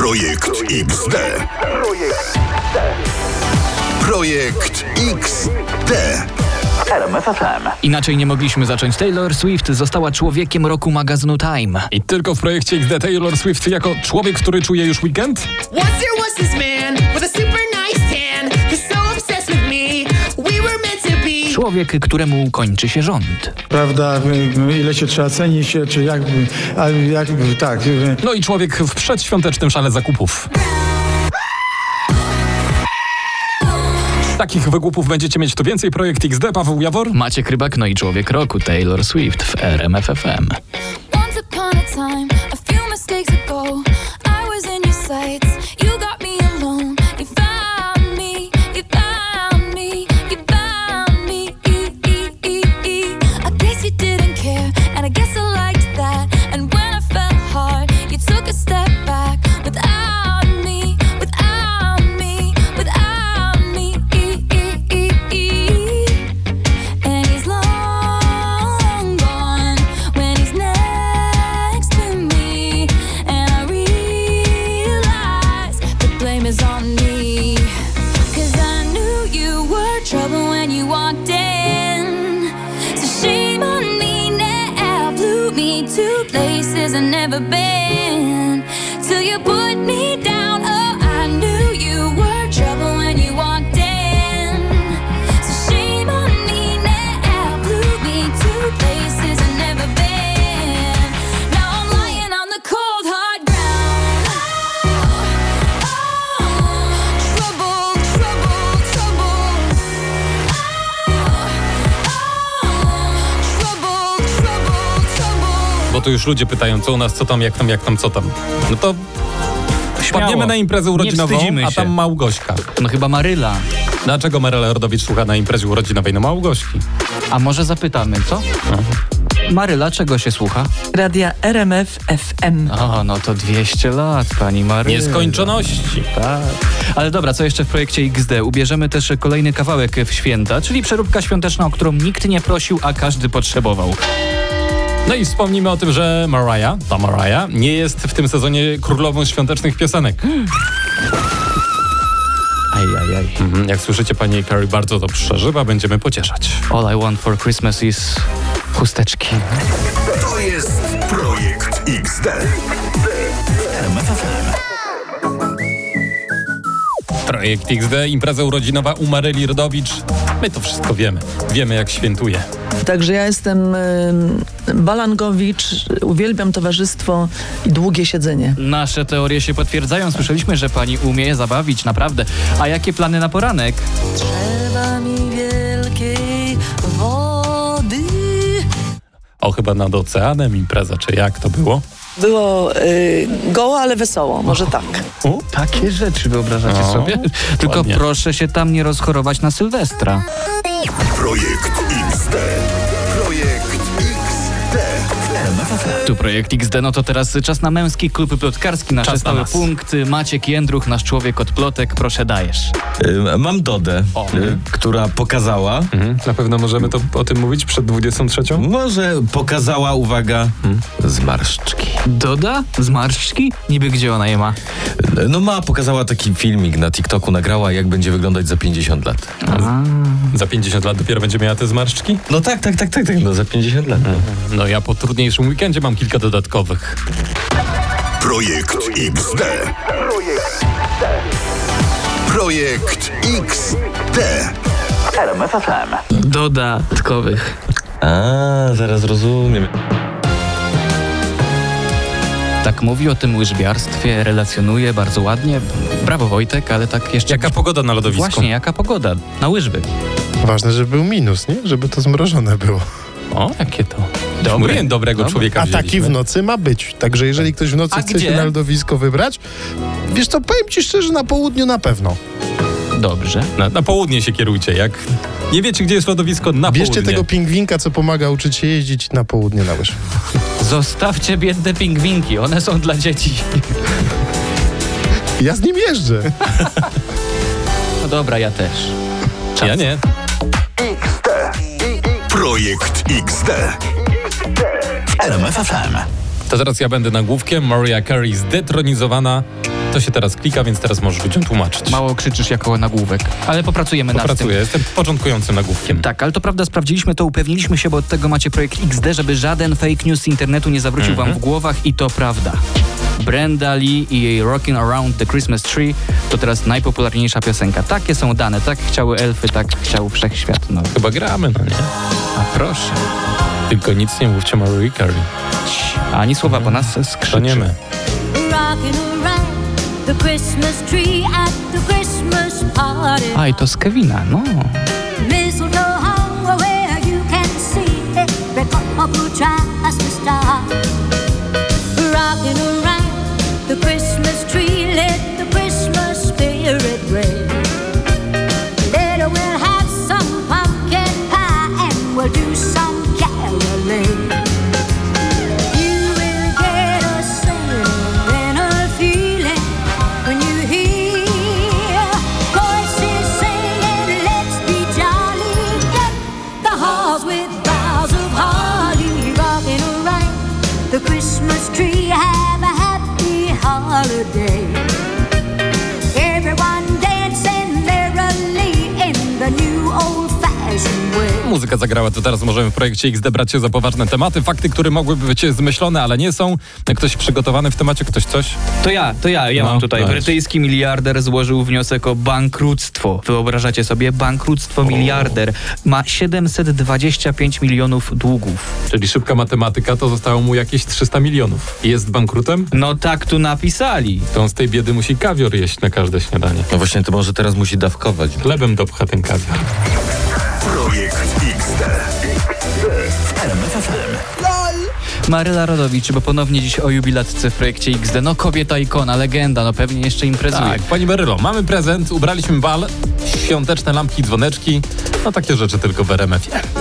Projekt XD. Projekt XD. Inaczej nie mogliśmy zacząć. Taylor Swift została człowiekiem roku magazynu Time. I tylko w projekcie XD Taylor Swift jako człowiek, który czuje już weekend? Once there was this man with a super nice Człowiek, któremu kończy się rząd. prawda, ile się trzeba cenić, czy jak, a jak tak. No i człowiek w przedświątecznym szale zakupów. Takich wygłupów będziecie mieć tu więcej. Projekt XD, Paweł Jawor. Maciek Rybak, no i człowiek roku Taylor Swift w RMFFM. Once upon a time, a few mistakes ago, I was in your sights. Never been. Bo tu już ludzie pytają, co u nas, co tam, jak tam, jak tam, co tam. No to wpadniemy na imprezę urodzinową, a się. tam Małgośka. No chyba Maryla. Dlaczego Maryla Rodowicz słucha na imprezie urodzinowej? No Małgośki. A może zapytamy, co? Maryla, czego się słucha? Radia RMF FM. O, no to 200 lat, pani Maryla. Nieskończoności. Tak. Ale dobra, co jeszcze w projekcie XD? Ubierzemy też kolejny kawałek w święta, czyli przeróbka świąteczna, o którą nikt nie prosił, a każdy potrzebował. No i wspomnimy o tym, że Mariah, ta Mariah, nie jest w tym sezonie królową świątecznych piosenek. Ajajaj. Mhm, Jak słyszycie, pani Carrie bardzo to przeżywa, będziemy pocieszać. All I want for Christmas is chusteczki. To jest Projekt XD. Projekt XD, impreza urodzinowa u Maryli Rodowicz. My to wszystko wiemy. Wiemy, jak świętuje. Także ja jestem ym, Balangowicz, uwielbiam towarzystwo i długie siedzenie. Nasze teorie się potwierdzają. Słyszeliśmy, że pani umie je zabawić, naprawdę. A jakie plany na poranek? Trzeba mi wielkiej wody. O, chyba nad oceanem impreza, czy jak to było? Było y, goło, ale wesoło, może tak. Takie rzeczy wyobrażacie O, sobie? Tylko ładnie. proszę się tam nie rozchorować na Sylwestra. Projekt XD. Projekt. Tu projekt XD, no to teraz czas na męski klub plotkarski, nasz Czas na stały nas. punkt. Maciek Jędruch, nasz człowiek od plotek, proszę dajesz. Y, Mam Dodę, O. y, która pokazała, Mhm. Na pewno możemy to, o tym mówić przed 23? może pokazała, uwaga, zmarszczki. Doda? Zmarszczki? Niby gdzie ona je ma? No ma, pokazała taki filmik na TikToku, nagrała jak będzie wyglądać za 50 lat. Za 50 lat dopiero będzie miała te zmarszczki? No tak, tak, tak, tak, tak, no za 50 lat. No ja po trudniejszym weekendzie mam kilka dodatkowych. Projekt XD. Projekt XD. Dodatkowych. A, zaraz rozumiem. Tak mówi o tym łyżwiarstwie, relacjonuje bardzo ładnie. Brawo Wojtek, ale tak jeszcze... Jaka pogoda na lodowisku? Właśnie, jaka pogoda? Na łyżwy. Ważne, żeby był minus, nie? Żeby to zmrożone było. O, jakie to. Dobre. Mówiłem dobrego Dobre. człowieka A taki w nocy ma być. Także jeżeli ktoś w nocy A chce gdzie? się na lodowisko wybrać, wiesz to powiem ci szczerze, na południu na pewno. Dobrze. Na, na południe się kierujcie. Jak nie wiecie, gdzie jest lodowisko, na Bierzcie południe. tego pingwinka, co pomaga uczyć się jeździć na południe na łyżwach. Zostawcie biedne pingwinki, one są dla dzieci. Ja z nim jeżdżę. No dobra, ja też. Ja nie. Projekt XD. To teraz ja będę nagłówkiem. Mariah Carey zdetronizowana to się teraz klika, więc teraz możesz ludziom tłumaczyć. Mało krzyczysz jako nagłówek, ale popracujemy nad tym. Popracuję, jestem początkującym nagłówkiem. Tak, ale to prawda, sprawdziliśmy to, upewniliśmy się, bo od tego macie projekt XD, żeby żaden fake news z internetu nie zawrócił wam w głowach i to prawda. Brenda Lee i jej Rockin' Around the Christmas Tree to teraz najpopularniejsza piosenka. Takie są dane, tak chciały elfy, tak chciał wszechświat. No, Chyba gramy, no nie? a proszę. Tylko nic nie mówcie Mariah Carey. A ani słowa, bo nas skrzyczy. To nie my. A, i to z Kevina, no. Mistletoe hung where you can see every Muzyka zagrała, to teraz możemy w projekcie XD brać się za poważne tematy. Fakty, które mogłyby być zmyślone, ale nie są. Ktoś przygotowany w temacie, ktoś coś? To ja, to ja, ja No, mam tutaj. dajesz. Brytyjski miliarder złożył wniosek o bankructwo. Wyobrażacie sobie? Bankructwo miliarder. Ma 725 milionów długów. Czyli szybka matematyka, to zostało mu jakieś 300 milionów. Jest bankrutem? No tak tu napisali. To on z tej biedy musi kawior jeść na każde śniadanie. No właśnie, to może teraz musi dawkować. Chlebem dopcha ten kawior. Projekt Maryla Rodowicz, bo ponownie dziś o jubilatce w projekcie XD. No kobieta ikona, legenda, no pewnie jeszcze imprezuje. Tak, pani Berylo, mamy prezent, ubraliśmy bal, świąteczne lampki, dzwoneczki, no takie rzeczy tylko w RMF-ie.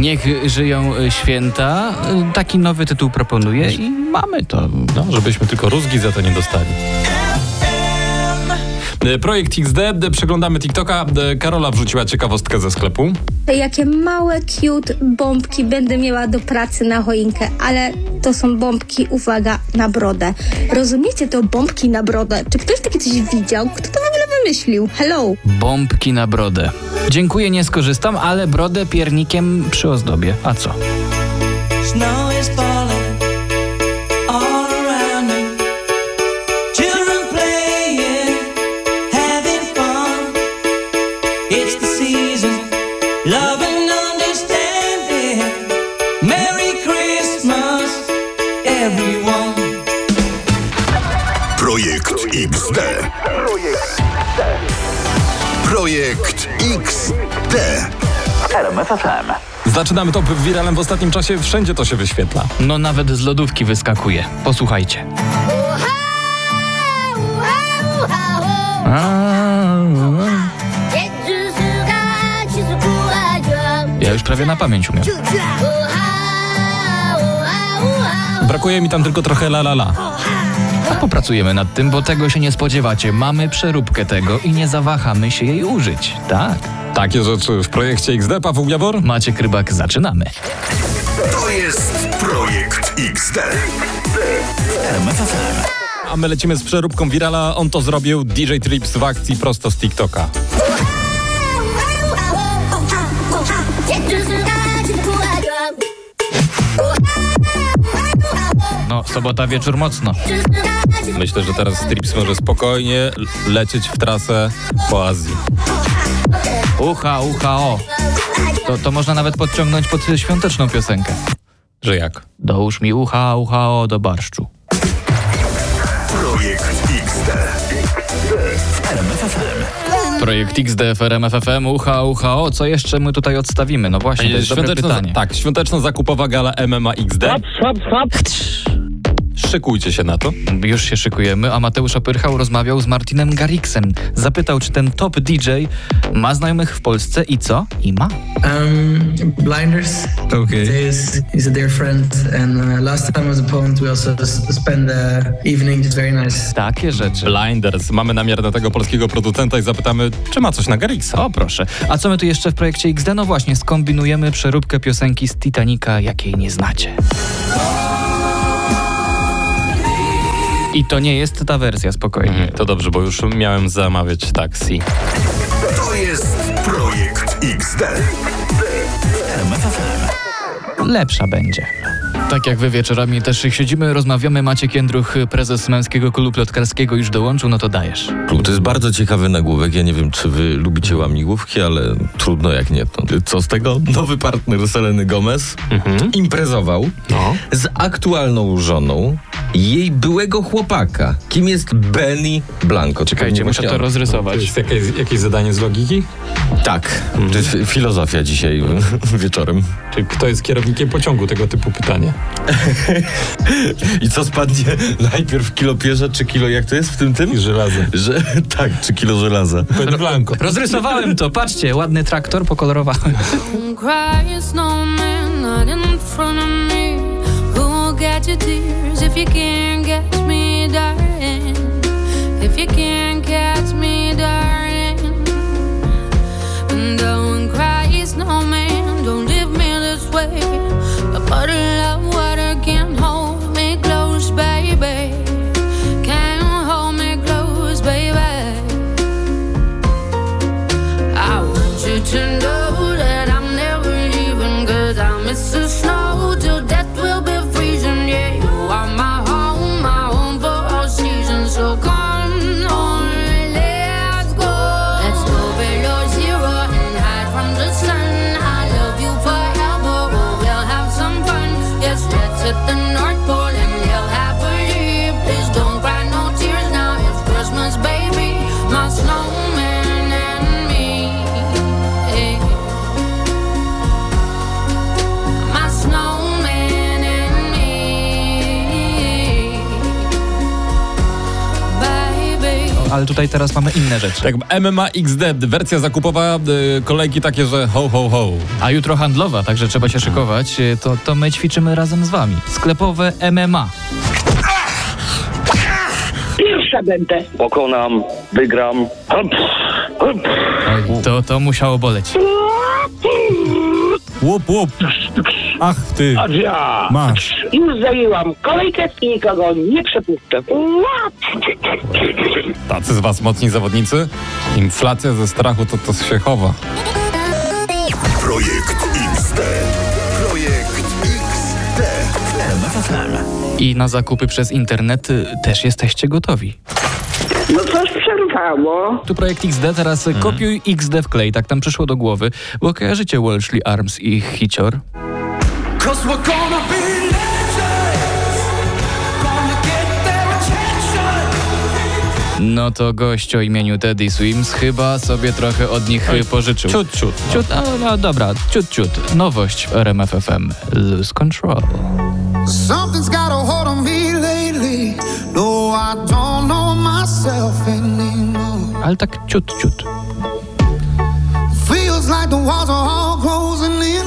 Niech żyją y, święta. Y, Taki nowy tytuł proponuję i mamy to. No, żebyśmy tylko rózgi za to nie dostali. E, Projekt XD, e, przeglądamy TikToka. E, Karola wrzuciła ciekawostkę ze sklepu. Jakie małe, cute bombki będę miała do pracy na choinkę, ale to są bombki, uwaga, na brodę. Rozumiecie to bombki na brodę? Czy ktoś takie coś widział? Kto to wymyślił? Hello! Bombki na brodę. Dziękuję, nie skorzystam, ale brodę piernikiem przy ozdobie. A co? Zaczynamy top wiralem w ostatnim czasie, wszędzie to się wyświetla. No nawet z lodówki wyskakuje. Posłuchajcie. Ja już prawie na pamięć umiem. Brakuje mi tam tylko trochę la la la. A popracujemy nad tym, bo tego się nie spodziewacie. Mamy przeróbkę tego i nie zawahamy się jej użyć. Tak. Takie rzeczy w projekcie XD, Paweł Jawor? Macie Krybak, zaczynamy. To jest Projekt XD. A my lecimy z przeróbką wirala. On to zrobił DJ Trips w akcji prosto z TikToka. No, sobota wieczór mocno. Myślę, że teraz Trips może spokojnie lecieć w trasę po Azji. Ucha, ucha, o. To, to można nawet podciągnąć pod świąteczną piosenkę. Że jak? Dołóż mi ucha, ucha, o do barszczu. Projekt XD. Projekt XD w RMF FM, ucha, ucha, o. Co jeszcze my tutaj odstawimy? No właśnie, to jest dobre pytanie. tak, świąteczno-zakupowa gala MMA XD. Szykujcie się na to. Już się szykujemy, a Mateusz Opyrchał rozmawiał z Martinem Garrixem. Zapytał, czy ten top DJ ma znajomych w Polsce i co? I ma. Um, Blinders. Okay. Is he's a dear friend, and uh, last time I was a opponent, we also spent the evening. It's very nice. Takie rzeczy. Blinders. Mamy namiar na tego polskiego producenta i zapytamy, czy ma coś na Garrixa. O proszę. A co my tu jeszcze w projekcie XD? No właśnie, skombinujemy przeróbkę piosenki z Titanica, jakiej nie znacie. I to nie jest ta wersja, spokojnie. Mhm, To dobrze, bo już miałem zamawiać taksi. To jest Projekt XD. Lepsza będzie. Tak jak wy wieczorami też siedzimy, rozmawiamy, Maciek Jędruch, prezes Męskiego Klubu Plotkarskiego już dołączył, no to dajesz. To jest bardzo ciekawy nagłówek. Ja nie wiem, czy wy lubicie łamigłówki, ale trudno jak nie. To. Co z tego? Nowy partner Seleny Gomez imprezował No. z aktualną żoną jej byłego chłopaka. Kim jest Benny Blanco? Czekajcie, muszę to on. To rozrysować. jest jakieś, jakieś zadanie z logiki? Tak, to jest fi- filozofia dzisiaj wieczorem. Czy kto jest kierownikiem pociągu? Tego typu pytanie. I co spadnie najpierw kilo pierza, czy kilo, jak to jest w tym tym? I żelazo. Że, tak, czy kilo żelaza. Benny Blanco. Rozrysowałem to, patrzcie, ładny traktor pokolorowałem. Your tears if you can't catch me, darling? If you can't catch me, darling. Ale tutaj teraz mamy inne rzeczy. Tak, MMA XD, wersja zakupowa, y, kolejki takie, że ho, ho, ho. A jutro handlowa, także trzeba się szykować. To, to my ćwiczymy razem z wami. Sklepowe MMA. Pierwsza będę. Pokonam, wygram. Hup. Oj, to, to musiało boleć. Łup, łup. Ach ty. Ja. Masz. Już zajęłam kolejkę i nikogo nie przepuszczę. Tacy z was mocni zawodnicy? Inflacja ze strachu to, to się chowa. Projekt XD. Projekt XD. I na zakupy przez internet y, też jesteście gotowi. No coś przerwało. Tu projekt XD, teraz y, kopiuj XD w klej, tak tam przyszło do głowy, bo kojarzycie Welshly Arms i ich hicior? Cause we're gonna be legends. Gonna get their attention. No to gość o imieniu Teddy Swims chyba sobie trochę od nich y, pożyczył. Ciut, ciut. Ciut, no, no dobra, ciut, ciut. Nowość w RMF FM. Lose Control. Something's got a hold on me lately. No, I don't know myself anymore. Ale tak ciut, ciut. Feels like the walls are all closing in,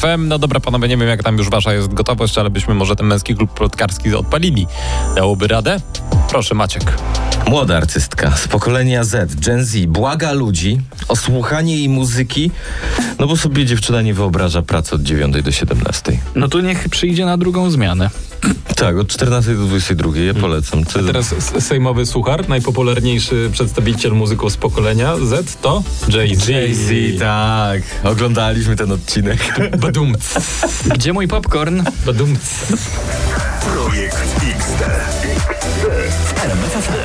FM. No dobra, panowie, nie wiem jak tam już wasza jest gotowość, ale byśmy może ten męski klub plotkarski odpalili. Dałoby radę? Proszę, Maciek. Młoda artystka z pokolenia Z, Gen Z, błaga ludzi o słuchanie jej muzyki, no bo sobie dziewczyna nie wyobraża pracy od 9 do 17. No to niech przyjdzie na drugą zmianę. Tak, od 14 do 22, ja polecam. Czy... Teraz s- sejmowy suchar, najpopularniejszy przedstawiciel muzyków z pokolenia Z to Jay-Z. Jay-Z, tak. Oglądaliśmy ten odcinek. Badumc. Gdzie mój popcorn? Badumc. Projekt XD.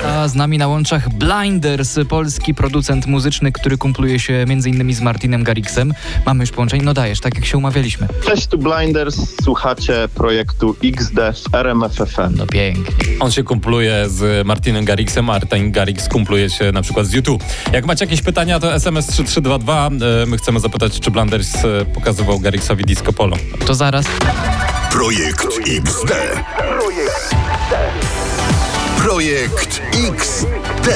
A z nami na łączach Blinders, polski producent muzyczny, który kumpluje się m.in. z Martinem Garrixem. Mamy już połączenie, no dajesz, tak jak się umawialiśmy. Cześć, tu Blinders, słuchacie projektu XD w RMF FM. No pięknie. On się kumpluje z Martinem Garrixem, Martin Garrix kumpluje się na przykład z YouTube. Jak macie jakieś pytania, to SMS 3322. E, My chcemy zapytać, czy Blanders e, pokazywał Garrixowi disco polo. To zaraz. Projekt XD. Projekt XD.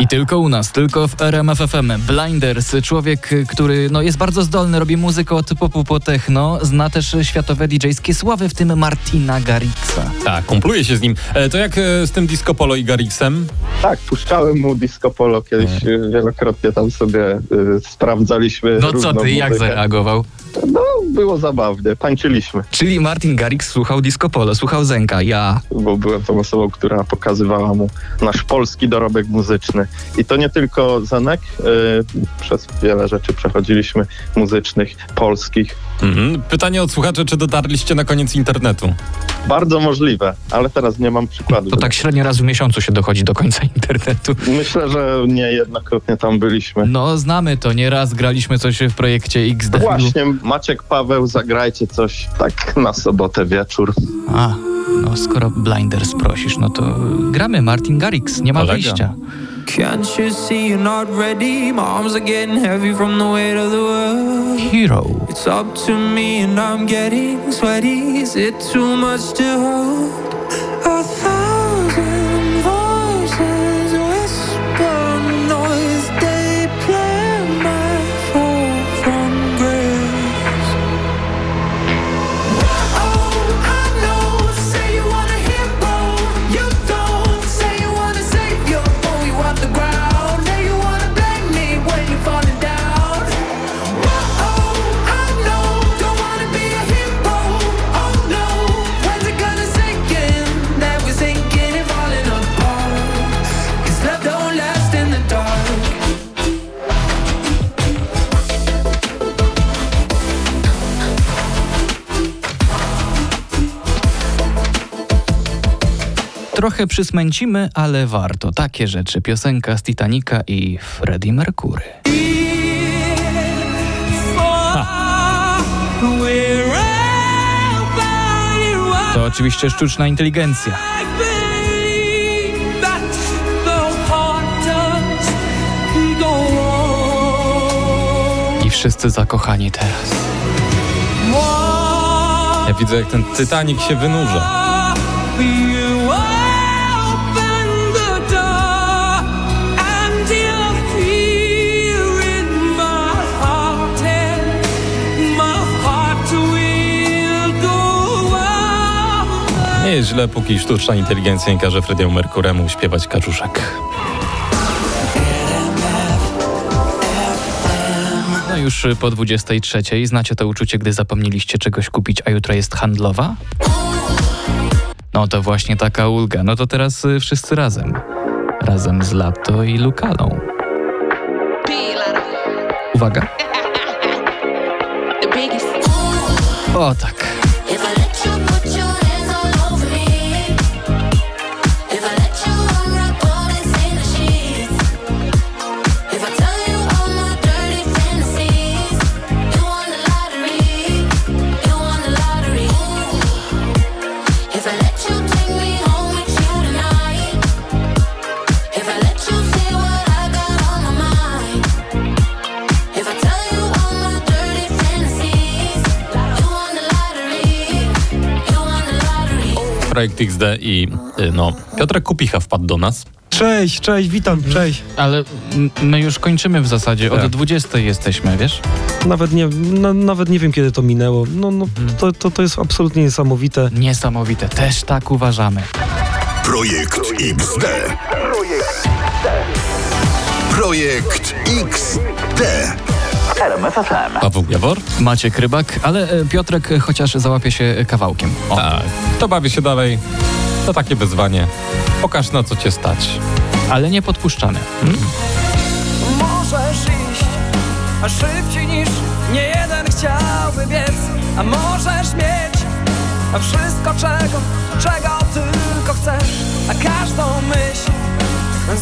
I tylko u nas, tylko w RMF FM. Blinders, człowiek, który no, jest bardzo zdolny, robi muzykę od popu po techno, zna też światowe DJ-skie sławy, w tym Martina Garrixa. Tak, kumpluje się z nim. E, To jak e, z tym disco polo i Garrixem? Tak, puszczałem mu disco polo kiedyś, y, wielokrotnie tam sobie y, sprawdzaliśmy No co ty, jak muzykę. zareagował? No, było zabawnie, tańczyliśmy, Czyli Martin Garrix słuchał disco polo, słuchał Zenka, ja. bo byłem tą osobą, która pokazywała mu nasz polski dorobek muzyczny. I to nie tylko Zenek, y, przez wiele rzeczy przechodziliśmy muzycznych, polskich. Mhm. Pytanie od słuchaczy, czy dotarliście na koniec internetu? Bardzo możliwe, ale teraz nie mam przykładu. To tak średnio raz w miesiącu się dochodzi do końca internetu. Myślę, że niejednokrotnie tam byliśmy. No znamy to, nieraz graliśmy coś w projekcie XD. Właśnie, Maciek, Paweł, zagrajcie coś tak na sobotę wieczór. A, no skoro Blinders prosisz, no to gramy Martin Garrix, nie ma Kolega. wyjścia. Can't you see you're not ready? My arms are getting heavy from the weight of the world. Hero. It's up to me and I'm getting sweaty. Is it too much to hold? Trochę przysmęcimy, ale warto. Takie rzeczy. Piosenka z Titanica i Freddie Mercury. To oczywiście sztuczna inteligencja. I wszyscy zakochani teraz. Ja widzę, jak ten Titanic się wynurza. Nie jest źle, póki sztuczna inteligencja nie każe Frediemu Merkuremu śpiewać kaczuszek. No już po 23. Znacie to uczucie, gdy zapomnieliście czegoś kupić, a jutro jest handlowa? No to właśnie taka ulga. No to teraz y, wszyscy razem. Razem z Lato i Lukalą. Uwaga. O tak. Projekt XD i y, no, Piotrek Kupicha wpadł do nas. Cześć, cześć, witam, cześć. Ale my już kończymy w zasadzie. Od Tak. 20 jesteśmy, wiesz? Nawet nie, na, nawet nie wiem, kiedy to minęło. No, no to, to, to jest absolutnie niesamowite. Niesamowite, też tak uważamy. Projekt XD. Projekt XD. RMFFM. Paweł Jawor? Maciek Rybak, ale e, Piotrek e, chociaż załapie się e, kawałkiem. O. Tak. To bawi się dalej. To takie wyzwanie. Pokaż na co cię stać. Ale nie podpuszczane. Możesz iść, a szybciej niż nie jeden chciałby biec A możesz mieć, a wszystko czego, czego tylko chcesz A każdą myśl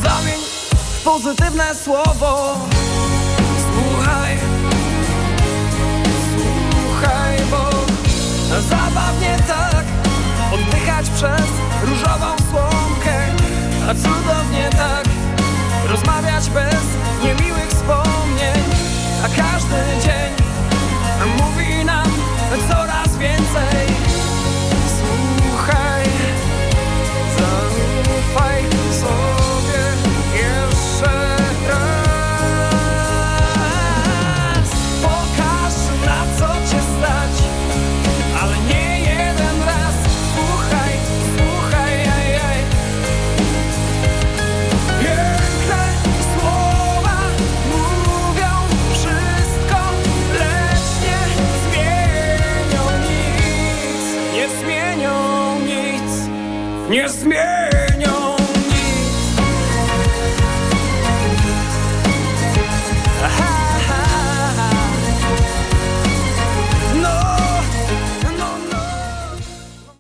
zamień w pozytywne słowo A cudownie tak Rozmawiać bez niemiłych wspomnień. A każdy dzień mówi nam coraz więcej